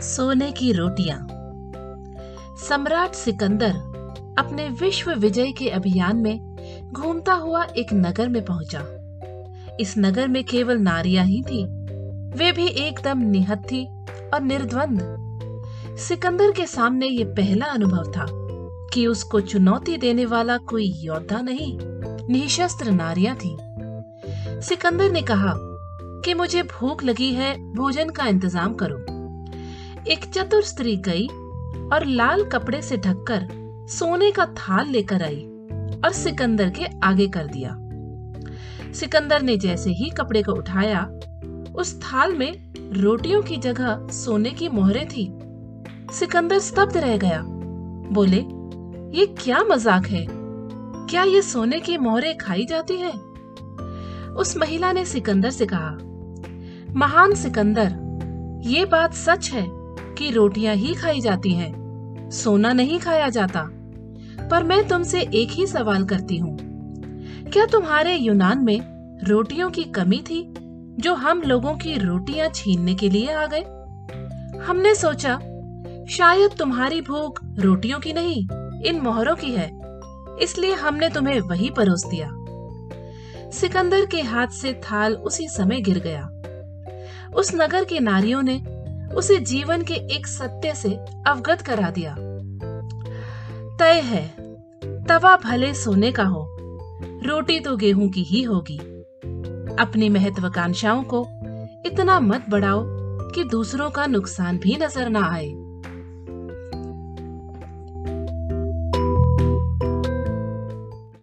सोने की रोटियाँ। सम्राट सिकंदर अपने विश्व विजय के अभियान में घूमता हुआ एक नगर में पहुँचा। इस नगर में केवल नारियाँ ही थी, वे भी एकदम निहत्थी और निर्द्वंद। सिकंदर के सामने ये पहला अनुभव था कि उसको चुनौती देने वाला कोई योद्धा नहीं, निशस्त्र नारियाँ थी। सिकंदर ने कहा कि मुझे भूख लगी है, भोजन का इंतज़ाम करो। एक चतुर स्त्री गई और लाल कपड़े से ढककर सोने का थाल लेकर आई और सिकंदर के आगे कर दिया। सिकंदर ने जैसे ही कपड़े को उठाया, उस थाल में रोटियों की जगह सोने की मोहरे थी। सिकंदर स्तब्ध रह गया। बोले, ये क्या मज़ाक है? क्या ये सोने की मोहरे खाई जाती है? उस महिला ने सिकंदर से कहा, महान सिकंदर, ये बात सच है। कि रोटियाँ ही खाई जाती हैं, सोना नहीं खाया जाता। पर मैं तुमसे एक ही सवाल करती हूँ। क्या तुम्हारे यूनान में रोटियों की कमी थी जो हम लोगों की रोटियाँ छीनने के लिए आ गए? हमने सोचा शायद तुम्हारी भूख रोटियों की नहीं इन मोहरों की है। इसलिए हमने तुम्हें वही परोस दिया। सिकंदर के हाथ से थाल उसी समय गिर गया। उस नगर के नारियों ने उसे जीवन के एक सत्य से अवगत करा दिया। तय है, तवा भले सोने का हो, रोटी तो गेहूँ की ही होगी। अपनी महत्वाकांक्षाओं को इतना मत बढ़ाओ कि दूसरों का नुकसान भी नज़र ना आए।